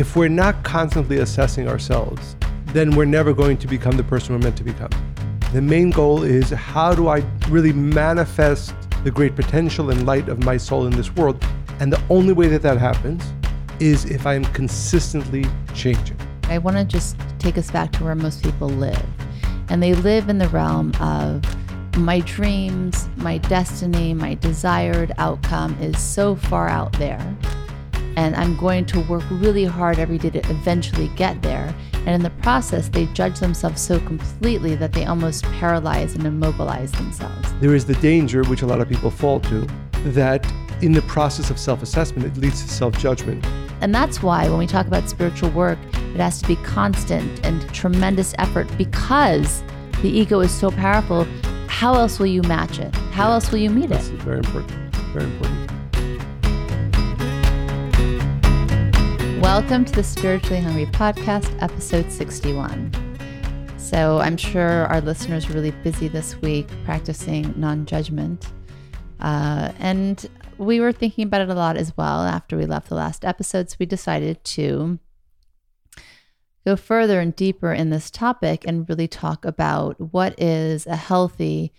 if we're not constantly assessing ourselves, then we're never going to become the person we're meant to become. The main goal is how do I really manifest the great potential and light of my soul in this world? And the only way that that happens is if I'm consistently changing. I want to just take us back to where most people live. And they live in the realm of my dreams, my destiny, my desired outcome is so far out there. And I'm going to work really hard every day to eventually get there. And in the process, they judge themselves so completely that they almost paralyze and immobilize themselves. There is the danger, which a lot of people fall to, that in the process of self assessment, it leads to self judgment. And that's why when we talk about spiritual work, it has to be constant and tremendous effort because the ego is so powerful. How else will you match it? How else will you meet This it? very important. Very important. Welcome to the Spiritually Hungry Podcast, episode 61. So, I'm sure our listeners are really busy this week practicing non judgment. Uh, and we were thinking about it a lot as well after we left the last episode. So, we decided to go further and deeper in this topic and really talk about what is a healthy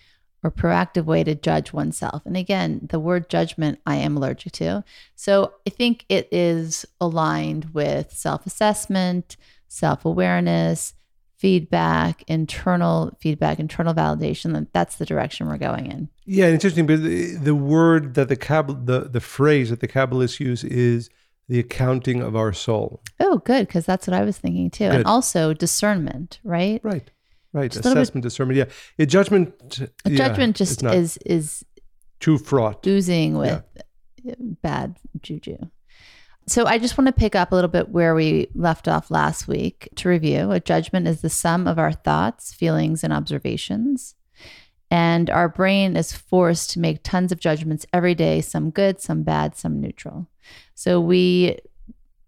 or proactive way to judge oneself. And again, the word judgment I am allergic to. So I think it is aligned with self assessment, self awareness, feedback, internal feedback, internal validation. That- That's the direction we're going in. Yeah, and it's interesting, but the, the word that the Kabbal, the, the phrase that the Kabbalists use is the accounting of our soul. Oh, good, because that's what I was thinking too. Good. And also discernment, right? Right. Right. Just a little bit- Assessment, discernment. Yeah. yeah judgment. A yeah, judgment just is is too fraught. oozing with uh, bad juju. So I just want to pick up a little bit where we left off last week to review. A judgment is the sum of our thoughts, feelings, and observations. And our brain is forced to make tons of judgments every day, some good, some bad, some neutral. So we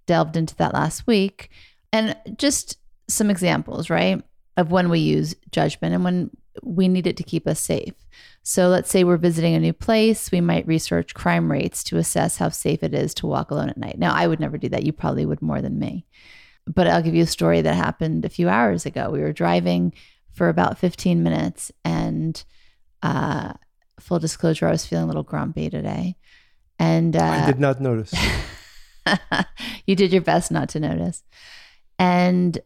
delved into that last week. And just some examples, right, of when we use judgment and when we need it to keep us safe. So let's say we're visiting a new place, we might research crime rates to assess how safe it is to walk alone at night. Now, I would never do that. You probably would more than me. But I'll give you a story that happened a few hours ago. We were driving for about 15 minutes, and uh, full disclosure, I was feeling a little grumpy today. And uh, I did not notice. you did your best not to notice. And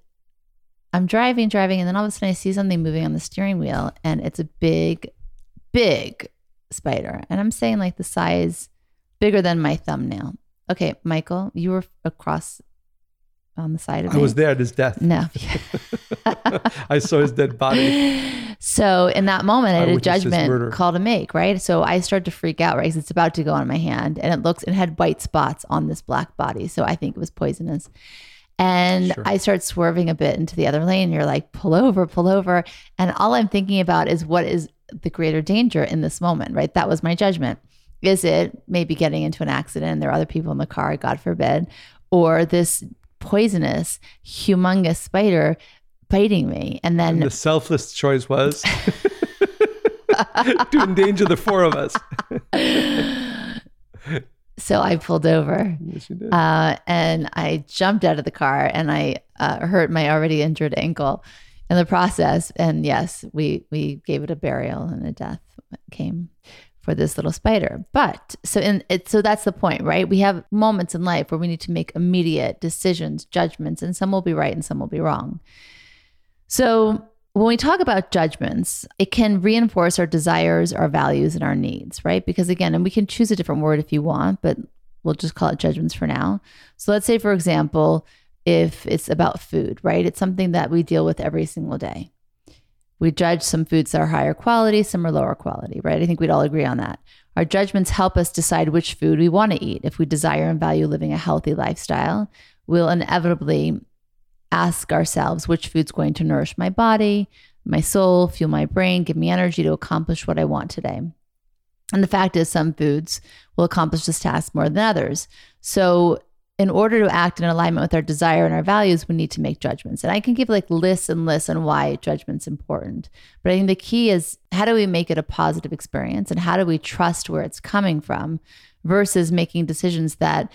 I'm driving, driving, and then all of a sudden I see something moving on the steering wheel, and it's a big, big spider. And I'm saying like the size bigger than my thumbnail. Okay, Michael, you were across on the side of me. I me. was there at his death. No. I saw his dead body. So in that moment, I I had a witnessed his murder. judgment call to make, right? So I started to freak out, right? Because it's about to go on my hand, and it looks it had white spots on this black body, so I think it was poisonous. And Sure. I start swerving a bit into the other lane. You're like, pull over, pull over, and all I'm thinking about is what is the greater danger in this moment, right? That was my judgment. Is it maybe getting into an accident and there are other people in the car, God forbid, or this poisonous, humongous spider biting me, and then And the selfless choice was to endanger the four of us. so I pulled over Yes, you did. uh, and I jumped out of the car and I uh, hurt my already injured ankle in the process. And yes, we we gave it a burial and a death came for this little spider. But so in it, so that's the point, right? We have moments in life where we need to make immediate decisions, judgments, and some will be right and some will be wrong. So when we talk about judgments, it can reinforce our desires, our values, and our needs, right? Because again, and we can choose a different word if you want, but we'll just call it judgments for now. So let's say, for example, if it's about food, right? It's something that we deal with every single day. We judge some foods that are higher quality, some are lower quality, right? I think we'd all agree on that. Our judgments help us decide which food we want to eat. If we desire and value living a healthy lifestyle, we'll inevitably ask ourselves which food's going to nourish my body, my soul, fuel my brain, give me energy to accomplish what I want today. And the fact is, some foods will accomplish this task more than others. So, in order to act in alignment with our desire and our values, we need to make judgments. And I can give like lists and lists on why judgment's important. But I think the key is how do we make it a positive experience and how do we trust where it's coming from versus making decisions that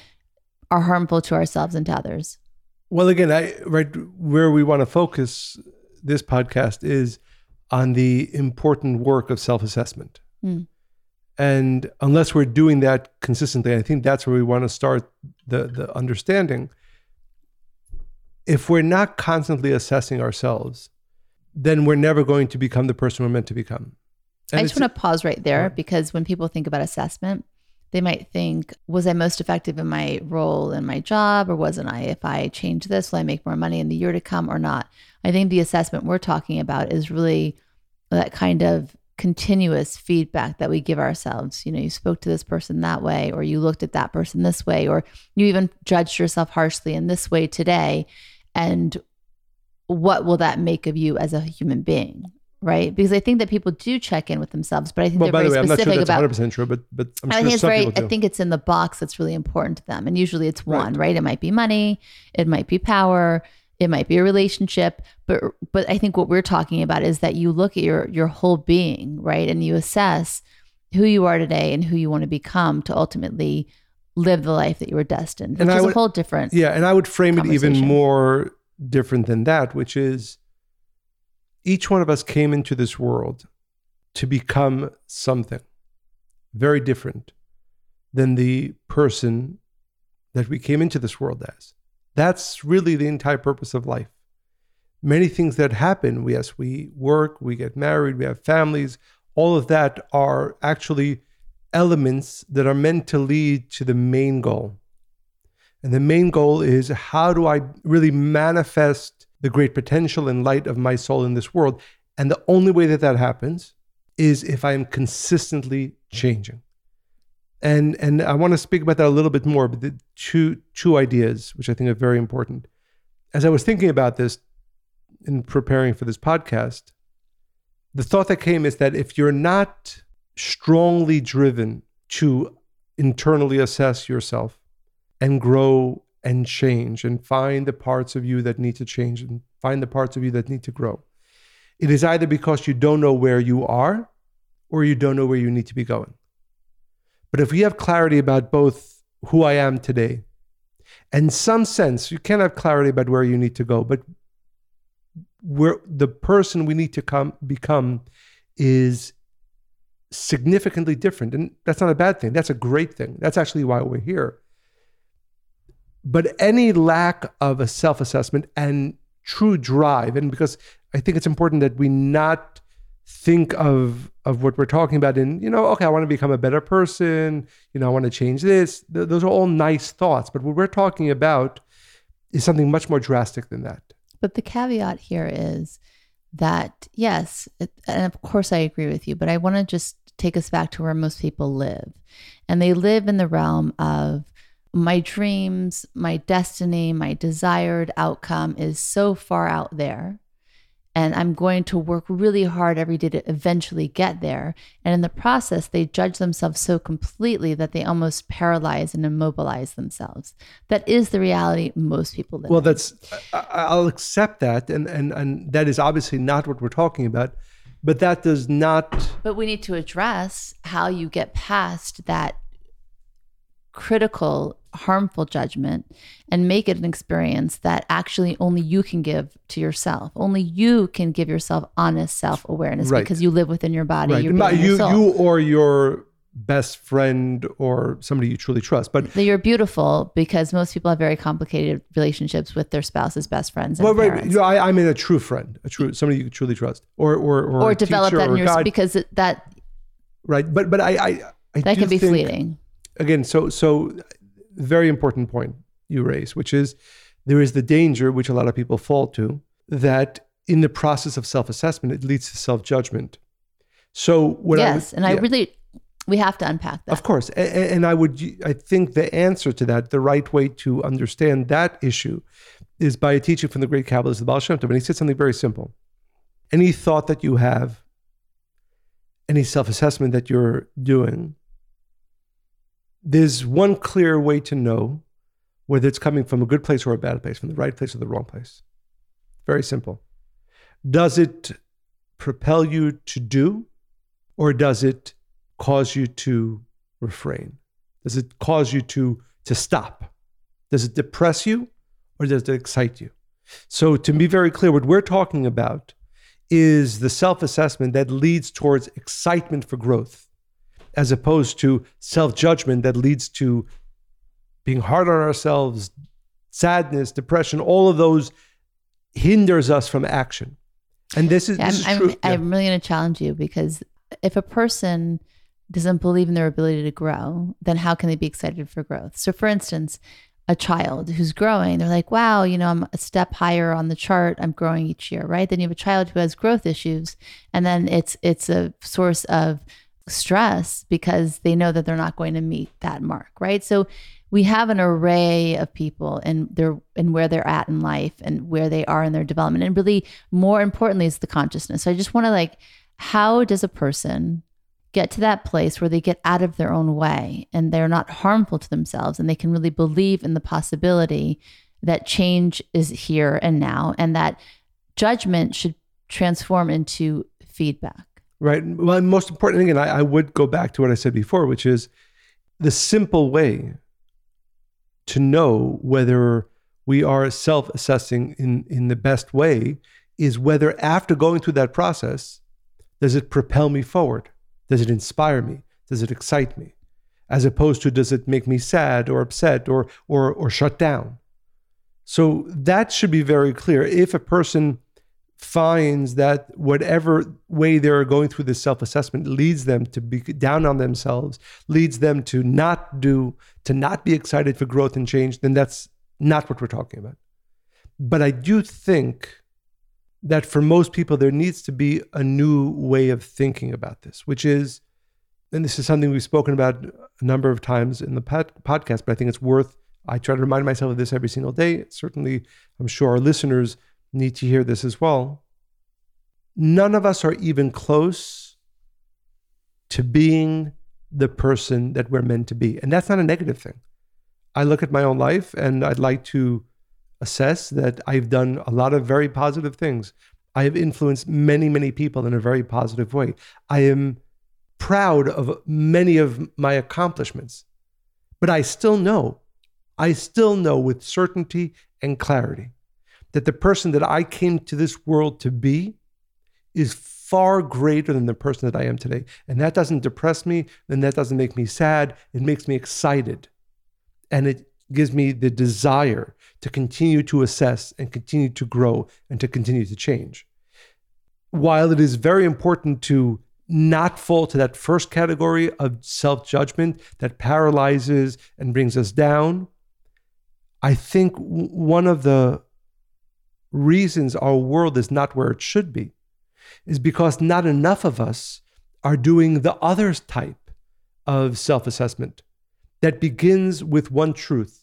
are harmful to ourselves and to others. Well, again, I right where we want to focus this podcast is on the important work of self-assessment. Mm. And unless we're doing that consistently, I think that's where we want to start the the understanding. If we're not constantly assessing ourselves, then we're never going to become the person we're meant to become. And I just want to pause right there Right. because when people think about assessment, they might think, was I most effective in my role in my job or wasn't I? If I change this, will I make more money in the year to come or not? I think the assessment we're talking about is really that kind of continuous feedback that we give ourselves. You know, you spoke to this person that way, or you looked at that person this way, or you even judged yourself harshly in this way today. And what will that make of you as a human being? Right. Because I think that people do check in with themselves, but I think well, by they're the way, very I'm not sure specific that's about 100 percent true, but but I'm I sure think it's very. I think it's in the box that's really important to them, and usually it's one, Right. right? It might be money, it might be power, it might be a relationship, but but I think what we're talking about is that you look at your your whole being, right, and you assess who you are today and who you want to become to ultimately live the life that you were destined, which And is would- a whole different. Yeah, and I would frame it even more different than that, which is each one of us came into this world to become something very different than the person that we came into this world as. That's really the entire purpose of life. Many things that happen, yes, we work, we get married, we have families, all of that are actually elements that are meant to lead to the main goal. And the main goal is how do I really manifest the great potential and light of my soul in this world? And the only way that that happens is if I am consistently changing. And and I want to speak about that a little bit more, but the two two ideas which I think are very important. As I was thinking about this in preparing for this podcast, the thought that came is that if you're not strongly driven to internally assess yourself and grow and change and find the parts of you that need to change and find the parts of you that need to grow. It is either because you don't know where you are or you don't know where you need to be going. But if we have clarity about both who I am today and some sense, you can have clarity about where you need to go, but where the person we need to come become is significantly different. And that's not a bad thing. That's a great thing. That's actually why we're here. But any lack of a self assessment and true drive, and because I think it's important that we not think of of what we're talking about in you know okay i want to become a better person you know i want to change this Th- those are all nice thoughts but what we're talking about is something much more drastic than that But the caveat here is that, yes, it, and of course I agree with you, but I want to just take us back to where most people live. And they live in the realm of my dreams, my destiny, my desired outcome is so far out there. And I'm going to work really hard every day to eventually get there. And in the process, they judge themselves so completely that they almost paralyze and immobilize themselves. That is the reality most people live well in. that's i'll accept that and and and that is obviously not what we're talking about but that does not But we need to address how you get past that critical, harmful judgment and make it an experience that actually only you can give to yourself. Only you can give yourself honest self awareness Right. because you live within your body. right You're not your you you or your best friend or somebody you truly trust but that you're beautiful because most people have very complicated relationships with their spouses, best friends, and well, right, you know, I, I mean a true friend, a true somebody you truly trust, or or or, or a develop that or in God, because it, that right? But but I I, I that can be think, fleeting. Again, so so very important point you raise, which is there is the danger which a lot of people fall to that in the process of self assessment it leads to self judgment. So what I yes, would- and I yeah. really we have to unpack that. Of course. And I would, I think the answer to that, the right way to understand that issue is by a teaching from the great Kabbalist, the Baal Shem Tov. And he said something very simple. Any thought that you have, any self assessment that you're doing, there's one clear way to know whether it's coming from a good place or a bad place, from the right place or the wrong place. Very simple. Does it propel you to do, or does it cause you to refrain? Does it cause you to to stop? Does it depress you, or does it excite you? So, to be very clear, what we're talking about is the self assessment that leads towards excitement for growth, as opposed to self judgment that leads to being hard on ourselves, sadness, depression, all of those hinders us from action. And this is, Yeah, this I'm, is true. I'm, I'm really going to challenge you because if a person doesn't believe in their ability to grow, then how can they be excited for growth? So, for instance, a child who's growing, they're like, wow, you know, I'm a step higher on the chart. I'm growing each year, right? Then you have a child who has growth issues, and then it's it's a source of stress because they know that they're not going to meet that mark, right? So we have an array of people and their and where they're at in life and where they are in their development. And really more importantly is the consciousness. So I just want to like, how does a person get to that place where they get out of their own way and they're not harmful to themselves and they can really believe in the possibility that change is here and now and that judgment should transform into feedback. Right. Well, most important, again, I, I would go back to what I said before, which is the simple way to know whether we are self assessing in, in the best way is whether after going through that process, does it propel me forward? Does it inspire me? Does it excite me? As opposed to does it make me sad or upset or or or shut down? So that should be very clear. If a person finds that whatever way they're going through this self-assessment leads them to be down on themselves, leads them to not do, to not be excited for growth and change, then that's not what we're talking about. But I do think that for most people, there needs to be a new way of thinking about this, which is, and this is something we've spoken about a number of times in the pod- podcast, but I think it's worth, I try to remind myself of this every single day. Certainly, I'm sure our listeners need to hear this as well. None of us are even close to being the person that we're meant to be. And that's not a negative thing. I look at my own life and I'd like to assess that I've done a lot of very positive things. I have influenced many, many people in a very positive way. I am proud of many of my accomplishments, but I still know, I still know with certainty and clarity that the person that I came to this world to be is far greater than the person that I am today. And that doesn't depress me, and that doesn't make me sad. It makes me excited. And it gives me the desire to continue to assess and continue to grow and to continue to change. While it is very important to not fall to that first category of self judgment that paralyzes and brings us down, I think one of the reasons our world is not where it should be is because not enough of us are doing the other type of self assessment that begins with one truth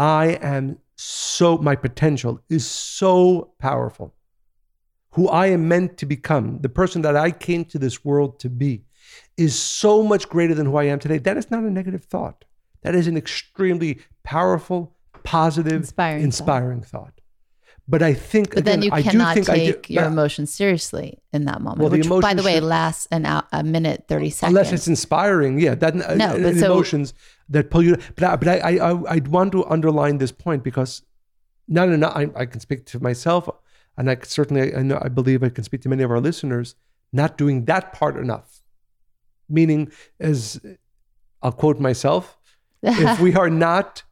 I am so, my potential is so powerful. Who I am meant to become, the person that I came to this world to be, is so much greater than who I am today. That is not a negative thought. That is an extremely powerful, positive, Inspiring inspiring, thought. But I think, But then you I do cannot think I do- take your emotions seriously in that moment, Well, the which, by emotions the way, should- lasts an hour, a minute, 30 seconds. unless it's inspiring yeah that No, no, but uh, so- emotions that pull you but i but i i i I'd want to underline this point because not enough I, I can speak to myself and i certainly i know i believe i can speak to many of our listeners not doing that part enough meaning as i'll quote myself if we are not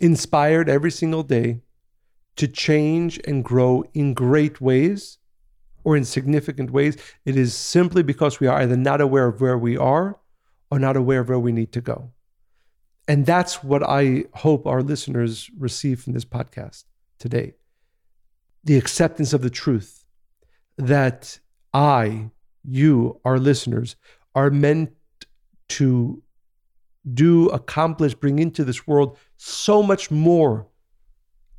inspired every single day to change and grow in great ways or in significant ways, it is simply because we are either not aware of where we are or not aware of where we need to go. And that's what I hope our listeners receive from this podcast today the acceptance of the truth that I, you, our listeners, are meant to do, accomplish, bring into this world so much more.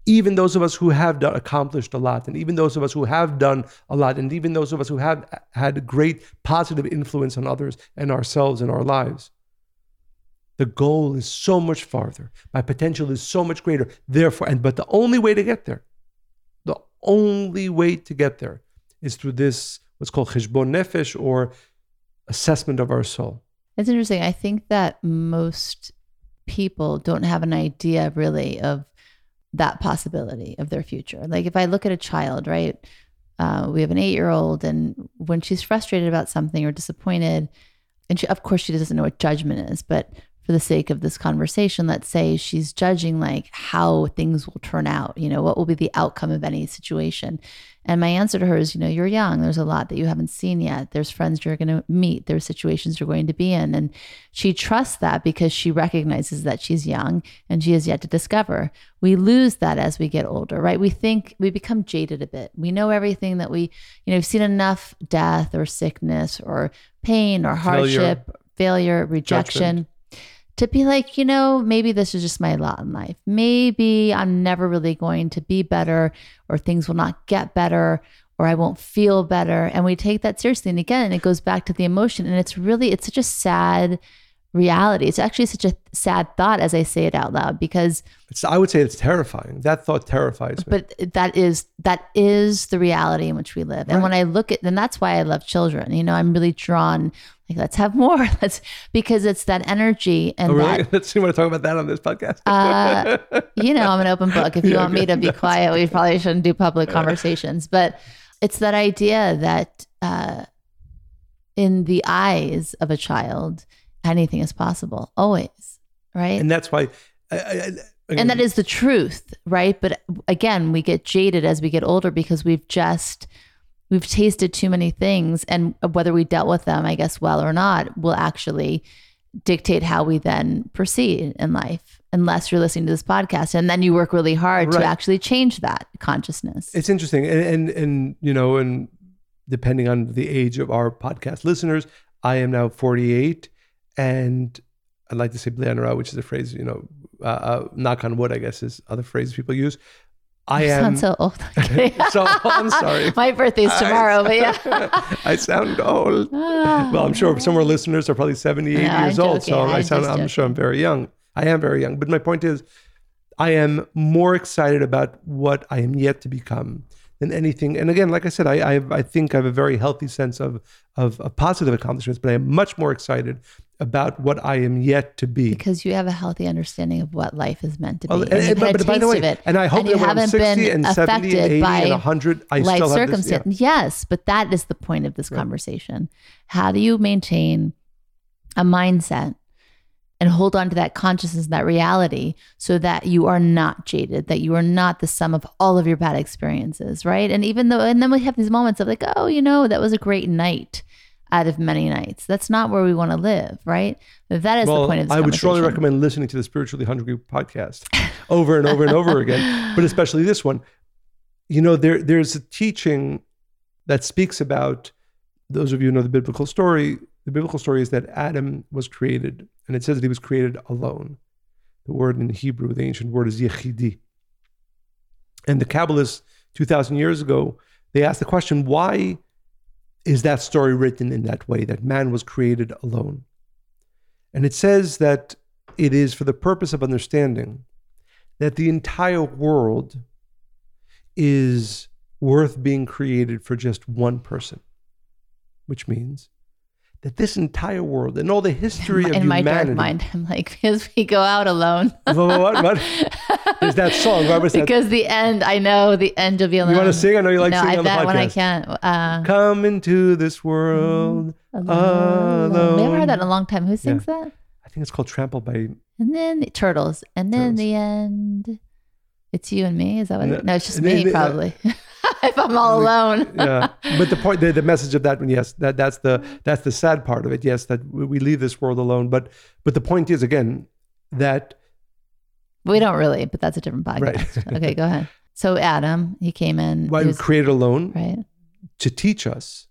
Even those of us who have done, accomplished a lot, and even those of us who have done a lot, and even those of us who have had great positive influence on others and ourselves and our lives. The goal is so much farther. My potential is so much greater. Therefore, and but the only way to get there, the only way to get there is through this what's called cheshbon nefesh or assessment of our soul. It's interesting. I think that most people don't have an idea really of that possibility of their future. Like if I look at a child, right? Uh, we have an eight year old, and when she's frustrated about something or disappointed, and she, of course, she doesn't know what judgment is, but for the sake of this conversation, let's say she's judging like how things will turn out, you know, what will be the outcome of any situation. And my answer to her is, you know, you're young. There's a lot that you haven't seen yet. There's friends you're going to meet. There's situations you're going to be in. And she trusts that because she recognizes that she's young and she has yet to discover. We lose that as we get older, right? We think we become jaded a bit. We know everything that we, you know, we've seen enough death or sickness or pain or hardship, failure, failure rejection. Judgment to be like, you know, maybe this is just my lot in life. Maybe I'm never really going to be better, or things will not get better, or I won't feel better. And we take that seriously. And again, it goes back to the emotion. And it's really, it's such a sad reality. It's actually such a sad thought as I say it out loud because it's, I would say it's terrifying. That thought terrifies me. But that is that is the reality in which we live. Right. And when I look at and that's why I love children. You know, I'm really drawn like let's have more. Let's because it's that energy and oh, really? that. Let's see want to talk about that on this podcast. uh, you know, I'm an open book. If you yeah, want me to be quiet, we probably shouldn't do public conversations. But it's that idea that uh, in the eyes of a child, anything is possible always right? And that's why I, I, and that is the truth right? But again we get jaded as we get older because we've just we've tasted too many things and whether we dealt with them i guess well or not will actually dictate how we then proceed in life unless you're listening to this podcast and then you work really hard right. to actually change that consciousness. It's interesting and, and and you know and depending on the age of our podcast listeners i am now 48 and I'd like to say bli which is a phrase, you know, uh, uh, knock on wood, I guess is other phrases people use. I you am so old. so I'm sorry. My birthday's tomorrow, but yeah. I sound old. well, I'm sure some of our listeners are probably 78 no, years old, so I'm I sound. I'm sure I'm very young. I am very young, but my point is, I am more excited about what I am yet to become than anything. And again, like I said, I I, I think I have a very healthy sense of, of of positive accomplishments, but I am much more excited about what I am yet to be. Because you have a healthy understanding of what life is meant to be. Oh, and, and, but, but by the way, it, and I hope and that when I'm 60 and 70 and 80 and 100, I life still have this. Yeah. Yes, but that is the point of this right. conversation. How do you maintain a mindset and hold on to that consciousness, that reality, so that you are not jaded, that you are not the sum of all of your bad experiences, right? And even though, and then we have these moments of like, oh, you know, that was a great night out of many nights. That's not where we want to live, right? But that is well, the point of this I would strongly recommend listening to the Spiritually Hungry podcast over and over and over again, but especially this one. You know, there there's a teaching that speaks about those of you who know the biblical story. The biblical story is that Adam was created, and it says that he was created alone. The word in Hebrew, the ancient word is yechidi. And the Kabbalists, 2,000 years ago, they asked the question, why is that story written in that way that man was created alone. And it says that it is for the purpose of understanding that the entire world is worth being created for just one person, which means that this entire world and all the history of humanity in humanity. my dark mind, I'm like, because we go out alone. what, what, what? There's that song. What was that? Because the end, I know the end of be alone. You want to sing? I know you like no, singing I, on the that podcast. one I can't. Uh, Come into this world mm, alone. alone. We haven't heard that in a long time. Who sings yeah. that? I think it's called Trampled by. And then the Turtles. And then Turtles. the end. It's you and me. Is that what? No, it, no it's just me, probably. if I'm all alone. yeah, but the point, the, the message of that one, yes, that that's the that's the sad part of it. Yes, that we leave this world alone. But but the point is again that we don't really. But that's a different podcast. Right. okay, go ahead. So Adam, he came in. Why was created alone? Right. To teach us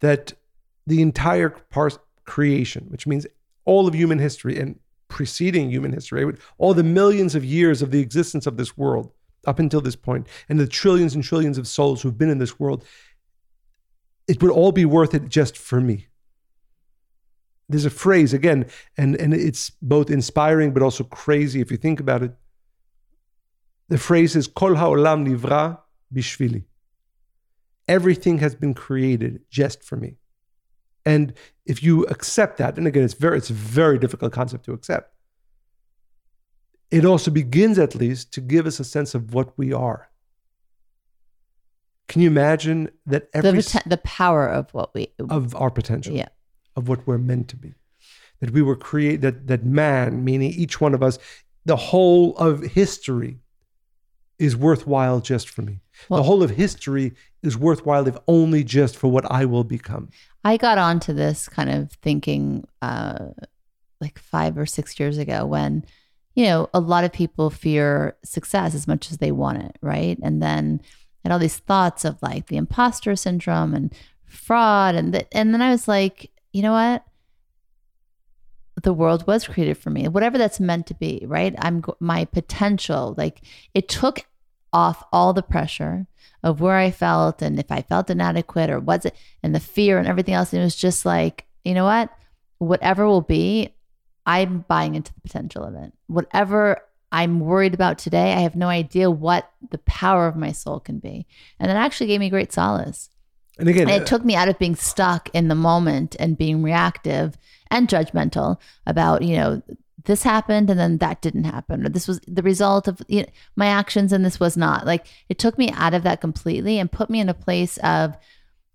that the entire part creation, which means all of human history and preceding human history, all the millions of years of the existence of this world up until this point, and the trillions and trillions of souls who've been in this world, it would all be worth it just for me. There's a phrase again, and, and it's both inspiring but also crazy if you think about it. The phrase is Kol ha'olam nivra bishvili. Everything has been created just for me. And if you accept that, and again, it's very, it's a very difficult concept to accept. It also begins at least to give us a sense of what we are. Can you imagine that The, every poten- the power of what we, of our potential, yeah. of what we're meant to be, that we were created, that that man, meaning each one of us, the whole of history, is worthwhile just for me. Well- the whole of history is worthwhile if only just for what I will become. I got onto this kind of thinking uh, like five or six years ago when, you know, a lot of people fear success as much as they want it, right? And then I had all these thoughts of like the imposter syndrome and fraud, and th- and then I was like, you know what? The world was created for me, whatever that's meant to be, right? I'm my potential. Like it took off all the pressure of where I felt and if I felt inadequate or was it and the fear and everything else. And it was just like, you know what? Whatever will be, I'm buying into the potential of it. Whatever I'm worried about today, I have no idea what the power of my soul can be. And that actually gave me great solace. And again, And it took me out of being stuck in the moment and being reactive and judgmental about, you know, this happened and then that didn't happen, or this was the result of you know, my actions and this was not. Like it took me out of that completely and put me in a place of,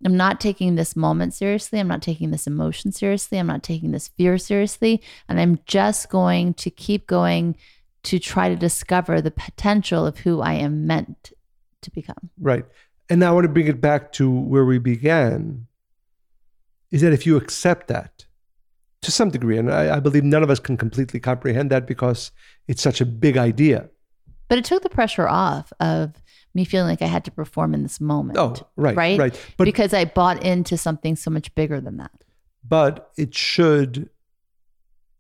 I'm not taking this moment seriously. I'm not taking this emotion seriously. I'm not taking this fear seriously. And I'm just going to keep going to try to discover the potential of who I am meant to become. Right. And now I want to bring it back to where we began is that if you accept that to some degree, and I, I believe none of us can completely comprehend that because it's such a big idea. But it took the pressure off of me feeling like I had to perform in this moment. Oh, right, right, right. But because I bought into something so much bigger than that. but it should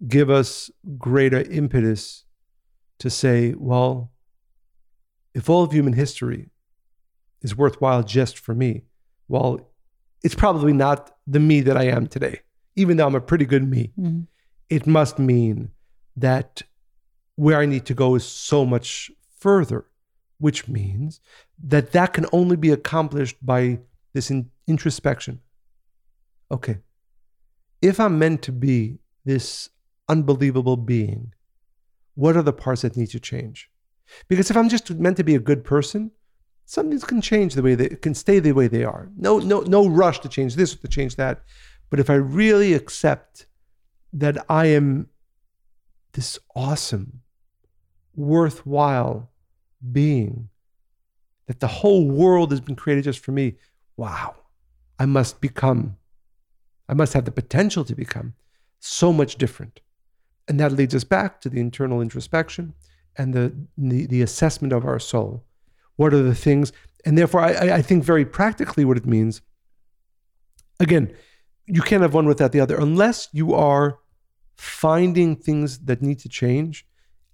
give us greater impetus to say, well, if all of human history is worthwhile just for me, well, it's probably not the me that I am today, even though I'm a pretty good me. Mhm. It must mean that where I need to go is so much further, which means that that can only be accomplished by this in- introspection. Okay, if I'm meant to be this unbelievable being, what are the parts that need to change? Because if I'm just meant to be a good person, some things can change the way they can stay the way they are. No, no, no rush to change this or to change that. But if I really accept that I am this awesome, worthwhile being, that the whole world has been created just for me, wow, I must become, I must have the potential to become so much different. And that leads us back to the internal introspection and the, the, the assessment of our soul. What are the things? And therefore, I, I- I think very practically what it means again, you can't have one without the other unless you are finding things that need to change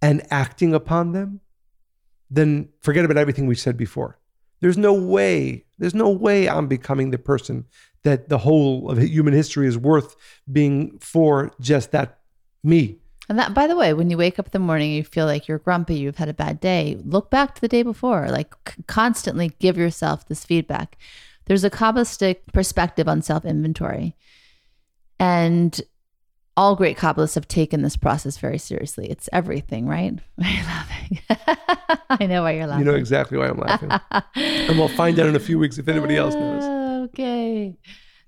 and acting upon them. Then forget about everything we said before. There's no way, there's no way I'm becoming the person that the whole of human history is worth being for just that me. And that, by the way, when you wake up in the morning, you feel like you're grumpy, you've had a bad day, look back to the day before. Like c- constantly give yourself this feedback. There's a Kabbalistic perspective on self inventory. And all great Kabbalists have taken this process very seriously. It's everything, right? Why are you laughing? I know why you're laughing. You know exactly why I'm laughing. and we'll find out in a few weeks if anybody else knows. Okay.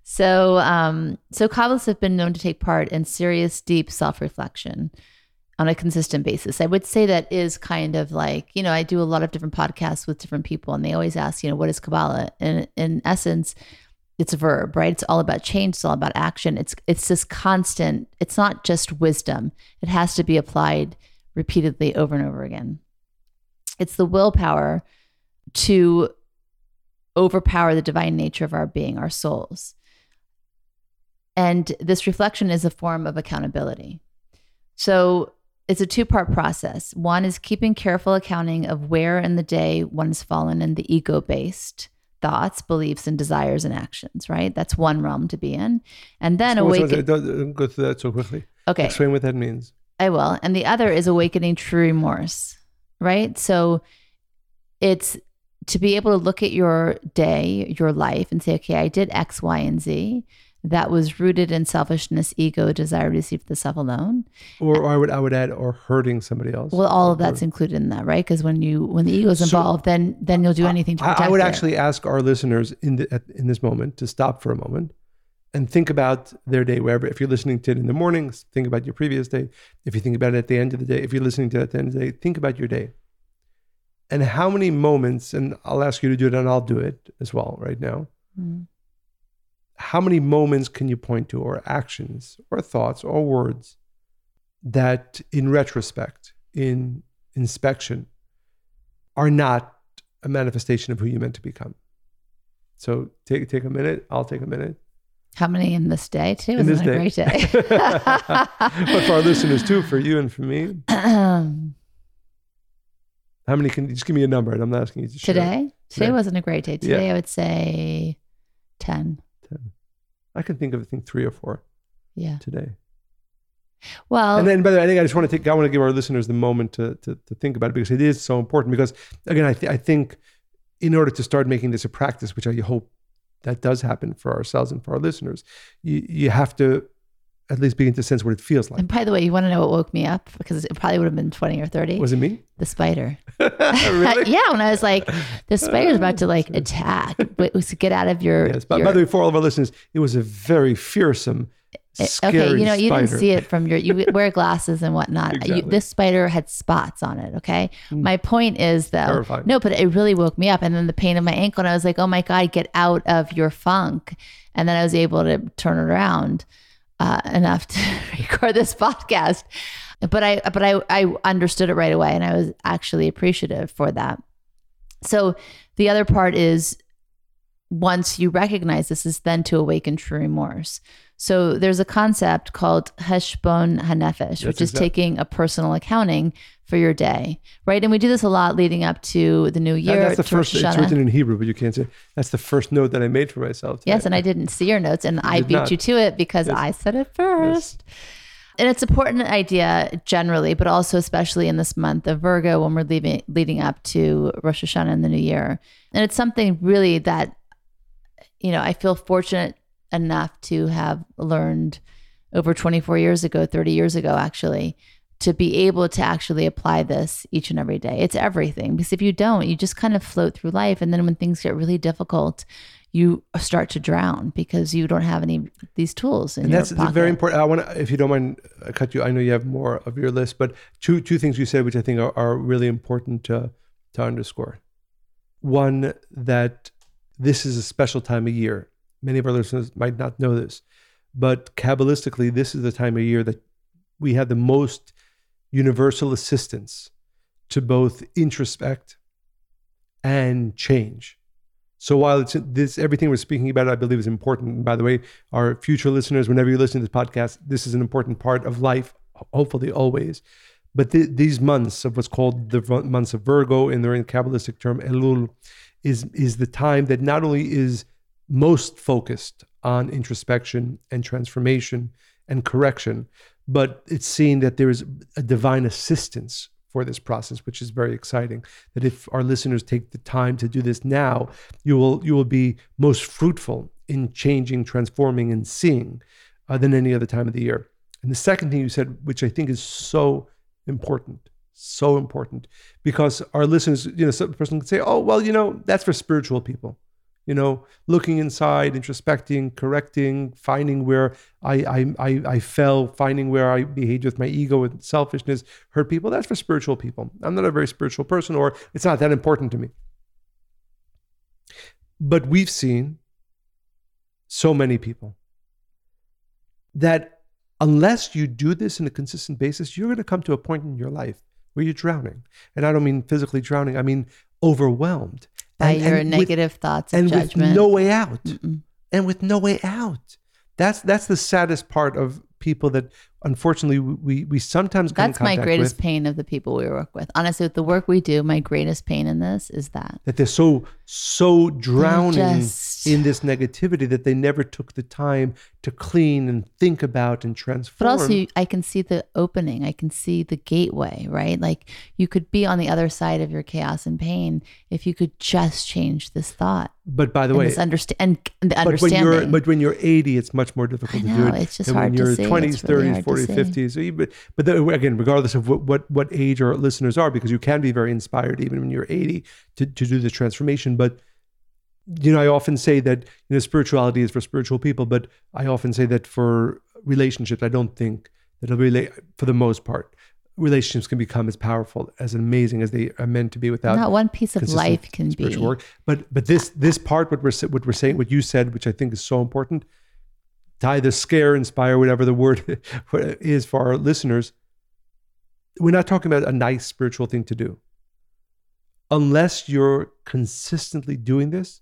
So, um, so Kabbalists have been known to take part in serious, deep self-reflection on a consistent basis. I would say that is kind of like, you know, I do a lot of different podcasts with different people, and they always ask, you know, what is Kabbalah? And in essence, it's a verb, right? It's all about change. It's all about action. It's it's this constant. It's not just wisdom. It has to be applied repeatedly over and over again. It's the willpower to overpower the divine nature of our being, our souls. And this reflection is a form of accountability. So it's a two part process. One is keeping careful accounting of where in the day one has fallen in the ego based thoughts, beliefs, and desires and actions, right? That's one realm to be in. And then So what's- awaken. don't, don't go through that so quickly. Okay. Explain what that means. I will. And the other is awakening true remorse, right? So it's to be able to look at your day, your life, and say, okay, I did X, Y, and Z. that was rooted in selfishness, ego, desire to receive the self alone. Or, or I would I would add or hurting somebody else. Well, all of that's included in that, right? Because when you when the ego is involved, so then then you'll do anything to protect I, I would it. actually ask our listeners in the, at, in this moment to stop for a moment and think about their day wherever if you're listening to it in the mornings think about your previous day if you think about it at the end of the day if you're listening to it at the end of the day think about your day and how many moments and i'll ask you to do it and i'll do it as well right now mm. How many moments can you point to or actions or thoughts or words that in retrospect in inspection are not a manifestation of who you meant to become so take take a minute i'll take a minute how many in this day too? In this day. a great day? but for our listeners too, for you and for me. How many can just give me a number? And I'm not asking you to share. Today? Today wasn't a great day. Today yeah. I would say 10. 10. I can think of I think three or four. Yeah. Today. Well, and then, by the way, I think I just want to take, I want to give our listeners the moment to, to, to think about it because it is so important. Because again, I, th- I think in order to start making this a practice, which I hope that does happen for ourselves and for our listeners, you, you have to at least begin to sense what it feels like. And by the way, you want to know what woke me up? Because it probably would have been 20 or 30. Was it me? The spider. really? yeah, when I was like, the spider's about to like attack. It was to get out of your. Yes, but your, by the way, for all of our listeners, it was a very fearsome Scary okay, you know, you spider. didn't see it from your, you wear glasses and whatnot. exactly. you, this spider had spots on it. Okay. Mm. My point is though, Terrifying. no, but it really woke me up. And then the pain of my ankle, and I was like, oh my God, get out of your funk. And then I was able to turn it around uh, enough to record this podcast. But I, but I, I understood it right away and I was actually appreciative for that. So the other part is once you recognize this is then to awaken true remorse. So there's a concept called heshbon hanefesh, which is taking a personal accounting for your day, right? And we do this a lot leading up to the new year. that's the first. It's written in Hebrew, but you can't say that's the first note that I made for myself. Yes, and I didn't see your notes, and you I beat not. you to it because yes. I said it first. Yes. And it's an important idea generally, but also especially in this month of Virgo when we're leaving, leading up to Rosh Hashanah and the New Year. And it's something really that, you know, I feel fortunate enough to have learned over 24 years ago, 30 years ago, actually, to be able to actually apply this each and every day. It's everything because if you don't, you just kind of float through life. And then when things get really difficult, you start to drown because you don't have any these tools. and that's very important. I want to, if you don't mind, I cut you. I know you have more of your list, but two two things you said, which I think are, are really important to to underscore. One that this is a special time of year many of our listeners might not know this, but Kabbalistically, this is the time of year that we have the most universal assistance to both introspect and change. So while it's this everything we're speaking about, I believe is important. And by the way, our future listeners, whenever you listen to this podcast, this is an important part of life, hopefully always. But th- these months of what's called the months of Virgo, in the Kabbalistic term Elul, is is the time that not only is most focused on introspection and transformation and correction, but it's seen that there is a divine assistance for this process, which is very exciting. That if our listeners take the time to do this now, you will you will be most fruitful in changing, transforming, and seeing uh, than any other time of the year. And the second thing you said, which I think is so important, so important, because our listeners, you know, some person can say, "Oh, well, you know, that's for spiritual people." You know, looking inside, introspecting, correcting, finding where I, I, I, I fell, finding where I behaved with my ego and selfishness, hurt people. That's for spiritual people. I'm not a very spiritual person, or it's not that important to me. But we've seen so many people that unless you do this in a consistent basis, you're going to come to a point in your life where you're drowning. And I don't mean physically drowning, I mean overwhelmed by and, your and negative with, thoughts and judgment. with no way out Mm-mm. and with no way out that's that's the saddest part of people that unfortunately we we sometimes That's my greatest with, pain of the people we work with. Honestly, with the work we do, my greatest pain in this is that. that they're so so drowning just- in this negativity that they never took the time to clean and think about and transform. But also, you- I can see the opening. I can see the gateway, right? Like you could be on the other side of your chaos and pain if you could just change this thought but by the way, this understand and the but when understanding. you're but when you're 80, it's much more difficult I to do know, it. it's just hard when to you're see. 20s, It's really 30s, hard to 40s, 50s. So you- But, but the, again, regardless of what, what what age our listeners are, because you can be very inspired even when you're 80 to, to do this transformation. But you know, I often say that you know spirituality is for spiritual people, but I often say that for relationships, I don't think that it'll really, for the most part, relationships can become as powerful, as amazing as they are meant to be without Not one piece of life can be. work. But but this this part, what we're what we're saying, what you said, which I think is so important, to either scare, inspire, whatever the word is for our listeners. We're not talking about a nice spiritual thing to do. Unless you're consistently doing this,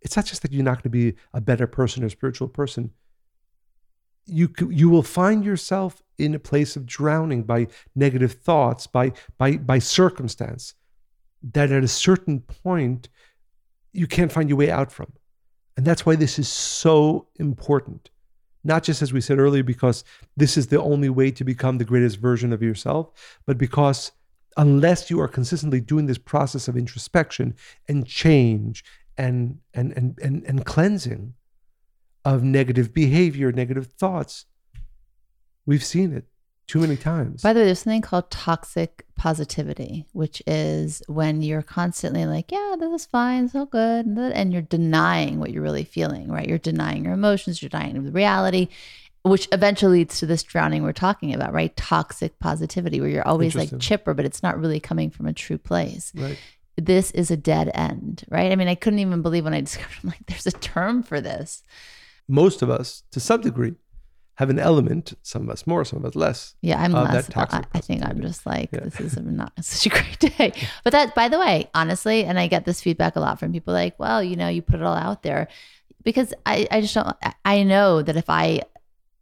it's not just that you're not going to be a better person or spiritual person. You you will find yourself in a place of drowning by negative thoughts, by by by circumstance that at a certain point you can't find your way out from. And that's why this is so important. Not just as we said earlier, because this is the only way to become the greatest version of yourself, but because unless you are consistently doing this process of introspection and change and and and and, and cleansing of negative behavior, negative thoughts, we've seen it too many times. By the way, there's something called toxic positivity, which is when you're constantly like, yeah, this is fine, it's all good. And you're denying what you're really feeling, right? You're denying your emotions, you're denying the reality, which eventually leads to this drowning we're talking about, right? Toxic positivity, where you're always like chipper, but it's not really coming from a true place. right. This is a dead end, right? I mean, I couldn't even believe when I discovered, I'm like, there's a term for this. most of us, to some degree, have an element, some of us more, some of us less. Yeah, I'm less. toxic I, I think I'm just like Yeah. this is not such a great day. But that, by the way, honestly, and I get this feedback a lot from people like, well, you know, you put it all out there because I, I just don't. I- I know that if I,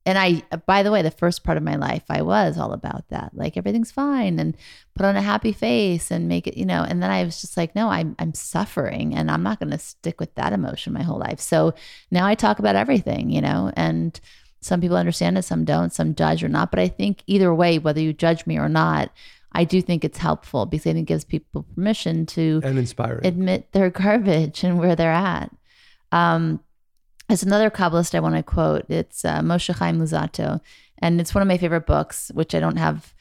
and I, by the way, the first part of my life, I was all about that, like everything's fine and put on a happy face and make it, you know. And then I was just like, no, I'm I'm suffering, and I'm not going to stick with that emotion my whole life. So now I talk about everything, you know, and some people understand it, some don't, some judge or not. But I think either way, whether you judge me or not, I do think it's helpful because I think it gives people permission to And inspiring. admit their garbage and where they're at. Um, there's another Kabbalist I want to quote. It's uh, Moshe Chaim Luzzatto, and it's one of my favorite books, which I don't have.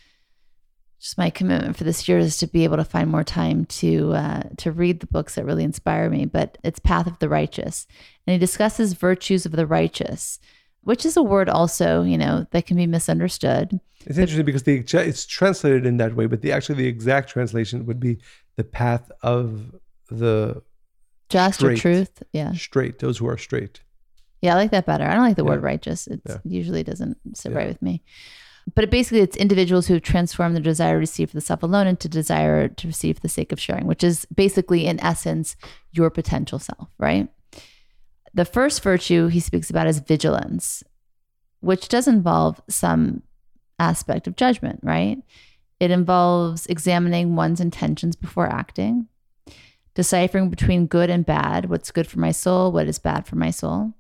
Just my commitment for this year is to be able to find more time to uh, to read the books that really inspire me. But it's Path of the Righteous, and he discusses virtues of the righteous, which is a word also you know that can be misunderstood. It's interesting because the it's translated in that way, but the actually the exact translation would be the path of the Just or truth, yeah, straight, those who are straight. Yeah, I like that better. I don't like the word righteous. It Yeah. usually doesn't sit Yeah. right with me. But it basically, it's individuals who have transformed their desire to receive for the self alone into desire to receive for the sake of sharing, which is basically, in essence, your potential self, right? The first virtue he speaks about is vigilance, which does involve some aspect of judgment, right? It involves examining one's intentions before acting, deciphering between good and bad, what's good for my soul, what is bad for my soul,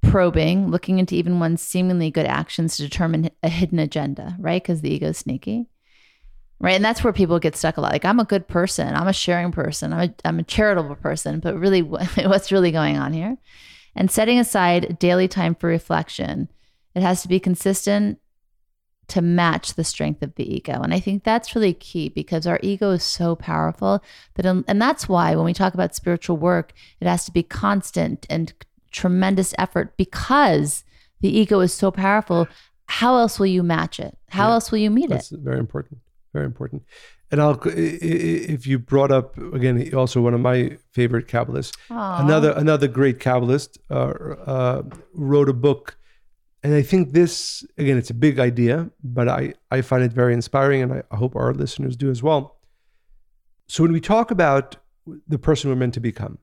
probing, looking into even one's seemingly good actions to determine a hidden agenda, right? Because the ego is sneaky. Right. And that's where people get stuck a lot. Like, I'm a good person. I'm a sharing person. I'm a, I'm a charitable person. But really, what's really going on here? And setting aside daily time for reflection, it has to be consistent to match the strength of the ego. And I think that's really key because our ego is so powerful that, um, and that's why when we talk about spiritual work, it has to be constant and tremendous effort because the ego is so powerful. How else will you match it? How Yeah. else will you meet it? That's very important. Very important. And I'll if you brought up again, also one of my favorite Kabbalists, Aw. another another great Kabbalist uh, uh, wrote a book, and I think this again, it's a big idea, but I I find it very inspiring, and I, I hope our listeners do as well. So when we talk about the person we're meant to become,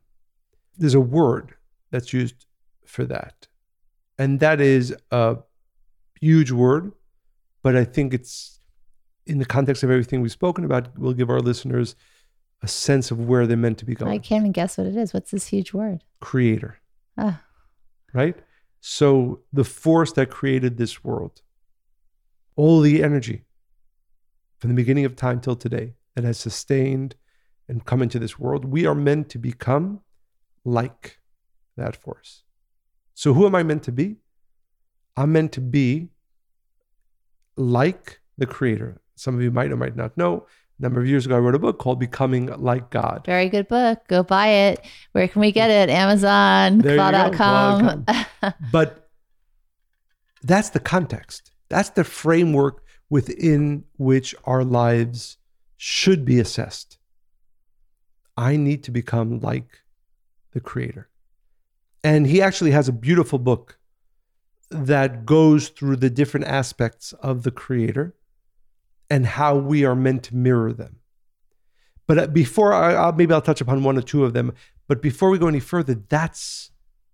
there's a word that's used for that, and that is a huge word, but I think it's in the context of everything we've spoken about, will give our listeners a sense of where they're meant to be going. I can't even guess what it is. What's this huge word? Creator, Ah, right? So the force that created this world, all the energy from the beginning of time till today that has sustained and come into this world, we are meant to become like that force. So who am I meant to be? I'm meant to be like the creator. Some of you might or might not know. A number of years ago, I wrote a book called Becoming Like God. very good book. Go buy it. Where can we get it? Amazon, claw.com. But that's the context. That's the framework within which our lives should be assessed. I need to become like the creator. And he actually has a beautiful book that goes through the different aspects of the creator and how we are meant to mirror them. But uh, before I, I'll, maybe I'll touch upon one or two of them. But before we go any further, that's,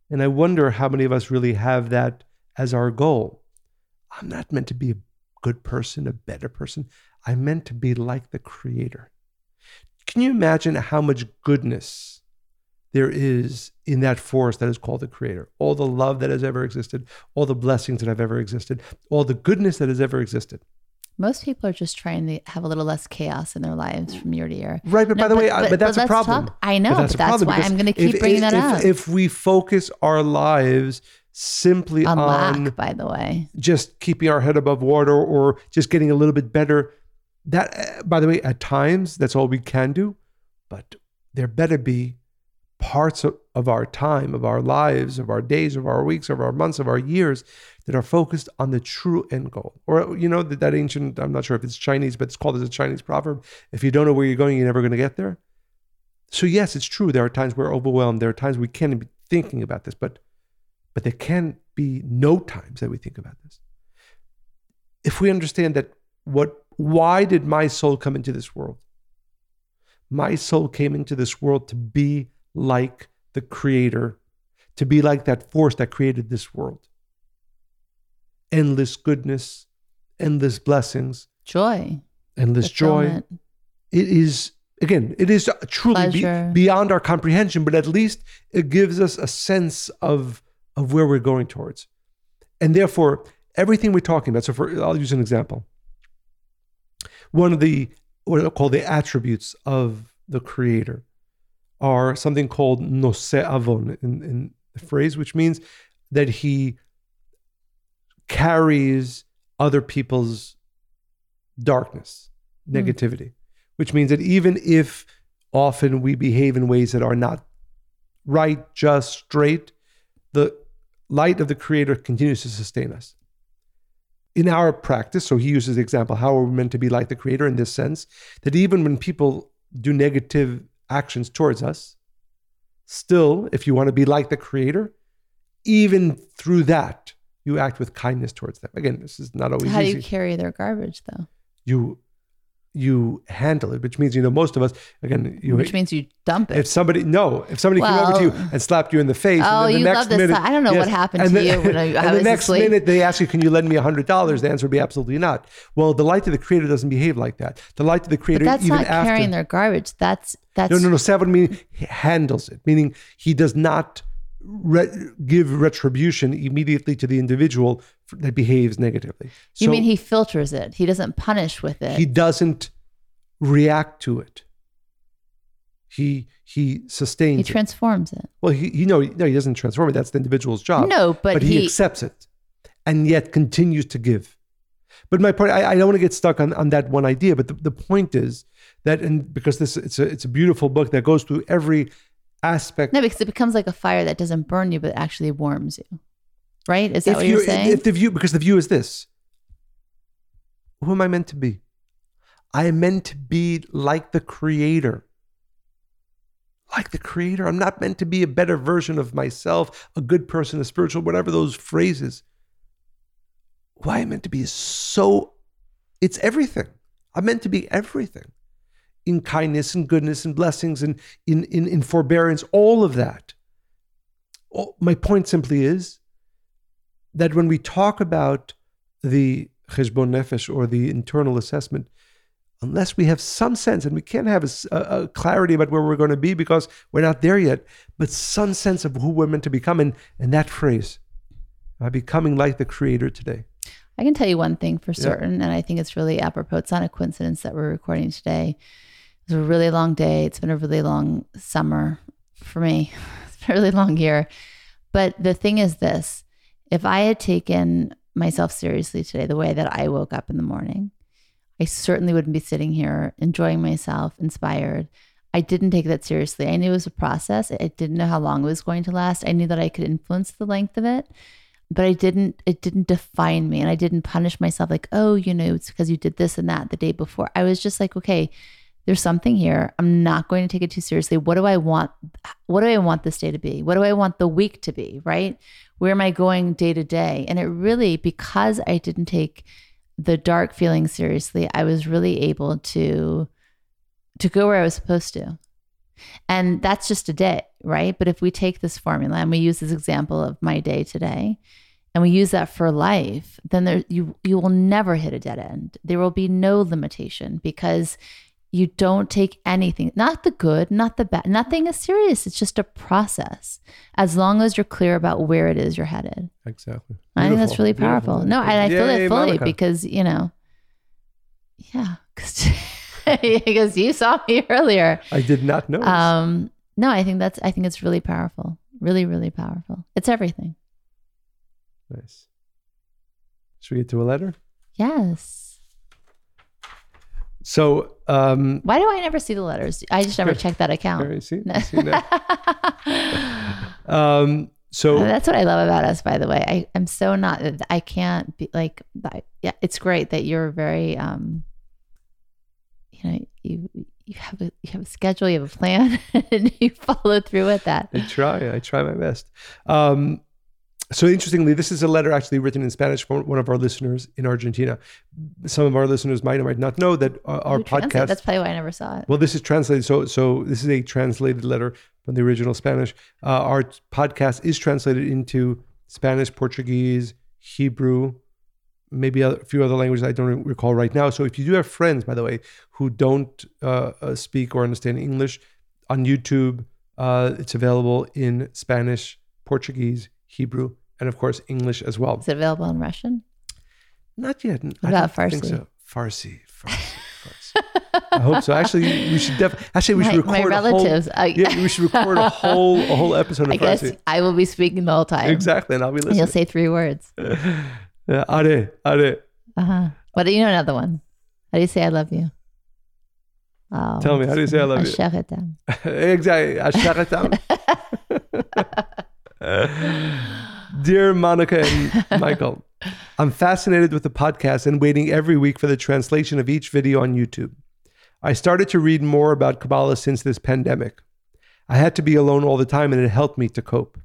and I wonder how many of us really have that as our goal. I'm not meant to be a good person, a better person. I'm meant to be like the creator. Can you imagine how much goodness there is in that force that is called the creator? All the love that has ever existed, all the blessings that have ever existed, all the goodness that has ever existed. Most people are just trying to have a little less chaos in their lives from year to year. Right, but No, by the way, I- but, that's a problem. talk- I know, but that's, a problem why I'm going to keep if- bringing if, that up. If, if we focus our lives simply on on lack, by the way. just keeping our head above water or just getting a little bit better, that, uh, by the way, at times that's all we can do. But there better be parts of, of our time, of our lives, of our days, of our weeks, of our months, of our years that are focused on the true end goal. Or, you know, that, that ancient, I'm not sure if it's Chinese, but it's called as a Chinese proverb if you don't know where you're going, you're never going to get there. So, yes, it's true. There are times we're overwhelmed. There are times we can't be thinking about this, but but there can be no times that we think about this. If we understand that what why did my soul come into this world? My soul came into this world to be like the creator, to be like that force that created this world. Endless goodness, endless blessings, Joy. endless joy. It is again, it is truly be- beyond our comprehension, but at least it gives us a sense of of where we're going towards. And therefore, everything we're talking about. So, for I'll use an example. One of the what I call the attributes of the Creator are something called nose avon in, in the phrase, which means that he carries other people's darkness, Hmm. negativity, which means that even if often we behave in ways that are not right, just, straight, the light of the Creator continues to sustain us. In our practice, so he uses the example, how are we meant to be like the Creator in this sense, that even when people do negative actions towards us, still, if you want to be like the Creator, even through that, you act with kindness towards them. Again, this is not always How do easy you carry their garbage, though? you you handle it, which means you know most of us again you Which means you dump it. if somebody no if somebody came over to you and slapped you in the face Oh, and then oh, the you next love this minute. I don't know what happened to then- you when I- I and the was next asleep. minute they ask you can you lend me a hundred dollars the answer would be absolutely not well the light of the creator doesn't behave like that the light of the but creator that's even not after carrying their garbage. That's that's no no no seven meaning handles it meaning he does not re- give retribution immediately to the individual that behaves negatively You mean he filters it? He doesn't punish with it. he doesn't react to it. He he sustains He transforms it. well, he you know no, he doesn't transform it. That's the individual's job. No, but, he, he, accepts it, and yet continues to give. But my point, I, I don't want to get stuck on, on that one idea. But the, the point is that, and because this it's a it's a beautiful book that goes through every aspect. no, because it becomes like a fire that doesn't burn you, but actually warms you. Right? Is that if what you're you saying? if the view because the view is this, who am I meant to be? I am meant to be like the creator. Like the creator. I'm not meant to be a better version of myself, a good person, a spiritual, whatever those phrases. Who I am meant to be is so, it's everything. I'm meant to be everything in kindness and goodness and blessings and in, in, in forbearance, all of that. All- my point simply is that when we talk about the cheshbon nefesh or the internal assessment unless we have some sense, and we can't have a, a, clarity about where we're going to be because we're not there yet, but some sense of who we're meant to become. And, and that phrase, uh, becoming like the Creator today. I can tell you one thing for certain, yeah. and I think it's really apropos. It's not a coincidence that we're recording today. It was a really long day. It's been a really long summer for me. It's been a really long year. But the thing is this if I had taken myself seriously today, the way that I woke up in the morning, I certainly wouldn't be sitting here enjoying myself, inspired. I didn't take that seriously. I knew it was a process. I didn't know how long it was going to last. I knew that I could influence the length of it, but I didn't it didn't define me and I didn't punish myself like, "Oh, you know, it's because you did this and that the day before." I was just like, "Okay, there's something here. I'm not going to take it too seriously. What do I want what do I want this day to be? What do I want the week to be, right? Where am I going day to day?" And it really because I didn't take the dark feeling seriously, I was really able to to go where I was supposed to. And that's just a day, right? But if we take this formula and we use this example of my day today and we use that for life, then there you you will never hit a dead end. There will be no limitation because you don't take anything, not the good, not the bad, nothing is serious. It's just a process. As long as you're clear about where it is you're headed. Exactly. Beautiful. I think that's really powerful. Beautiful. No, and I feel it fully Monica. because, you know, yeah, because you saw me earlier. I did not know. Um, no, I think that's, I think it's really powerful. Really, really powerful. It's everything. Nice. Should we get to a letter? Yes. So um, why do I never see the letters? I just never check that account. See, see um, so that's what I love about us. By the way, I am so not. I can't be like. Yeah, it's great that you're very. Um, you know, you you have a you have a schedule, you have a plan, and you follow through with that. I try. I try my best. Um, so interestingly, this is a letter actually written in Spanish from one of our listeners in Argentina. Some of our listeners might or might not know that uh, our podcast. That's probably why I never saw it. Well, this is translated. So, so this is a translated letter from the original Spanish. Uh, our podcast is translated into Spanish, Portuguese, Hebrew, maybe a few other languages I don't recall right now. So, if you do have friends, by the way, who don't uh, uh speak or understand English, on YouTube, uh, it's available in Spanish, Portuguese, Hebrew, and of course English as well. Is it available in Russian? Not yet. What I about Farsi? Think so. Farsi. Farsi. Farsi. I hope so. Actually, we should definitely. Actually, we my, should record my relatives. A whole, yeah, we should record a whole a whole episode. I guess Farsi. I will be speaking the whole time. Exactly, and I'll be listening. You'll say three words. yeah, are, are. Uh huh. What do you know another one? How do you say I love you? Oh, Tell me, how do you say I love you? exactly. Dear Monica and Michael, I'm fascinated with the podcast and waiting every week for the translation of each video on YouTube. I started to read more about Kabbalah since this pandemic. I had to be alone all the time and it helped me to cope.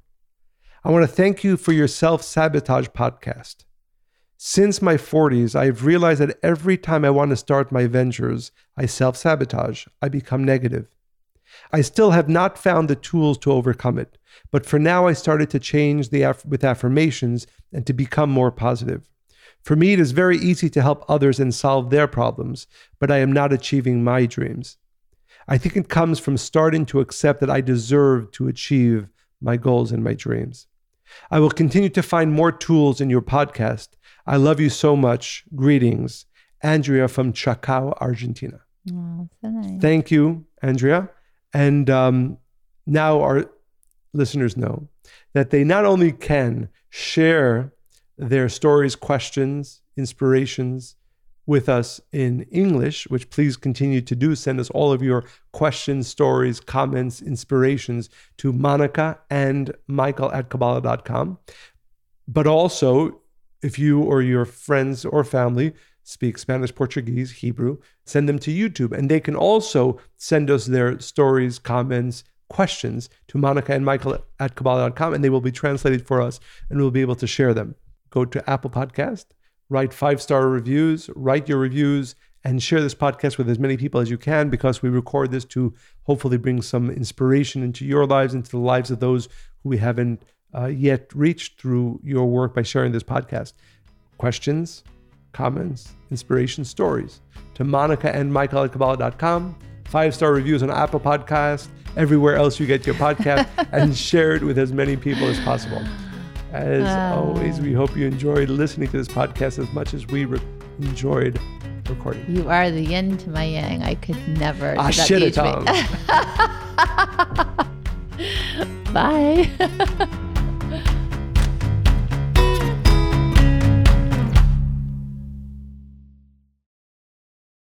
I want to thank you for your self sabotage podcast. Since my 40s, I've realized that every time I want to start my ventures, I self sabotage, I become negative. I still have not found the tools to overcome it, but for now I started to change the aff- with affirmations and to become more positive. For me, it is very easy to help others and solve their problems, but I am not achieving my dreams. I think it comes from starting to accept that I deserve to achieve my goals and my dreams. I will continue to find more tools in your podcast. I love you so much. Greetings. Andrea from Chaco, Argentina. Oh, so nice. Thank you, Andrea. And um, now our listeners know that they not only can share their stories, questions, inspirations with us in English, which please continue to do. Send us all of your questions, stories, comments, inspirations to Monica and Michael at Kabbalah.com. But also, if you or your friends or family speak Spanish, Portuguese, Hebrew, send them to YouTube. And they can also send us their stories, comments, questions to Monica and Michael at Kabbalah.com, and they will be translated for us and we'll be able to share them. Go to Apple Podcast, write five star reviews, write your reviews, and share this podcast with as many people as you can because we record this to hopefully bring some inspiration into your lives, into the lives of those who we haven't uh, yet reached through your work by sharing this podcast. questions, comments, inspiration, stories to Monica and Michael at Kabbalah.com, five star reviews on Apple Podcast, everywhere else you get your podcast, and share it with as many people as possible. As Ah. always, we hope you enjoyed listening to this podcast as much as we re- enjoyed recording. You are the yin to my yang. I could never. Ah, shit, Tom. Bye.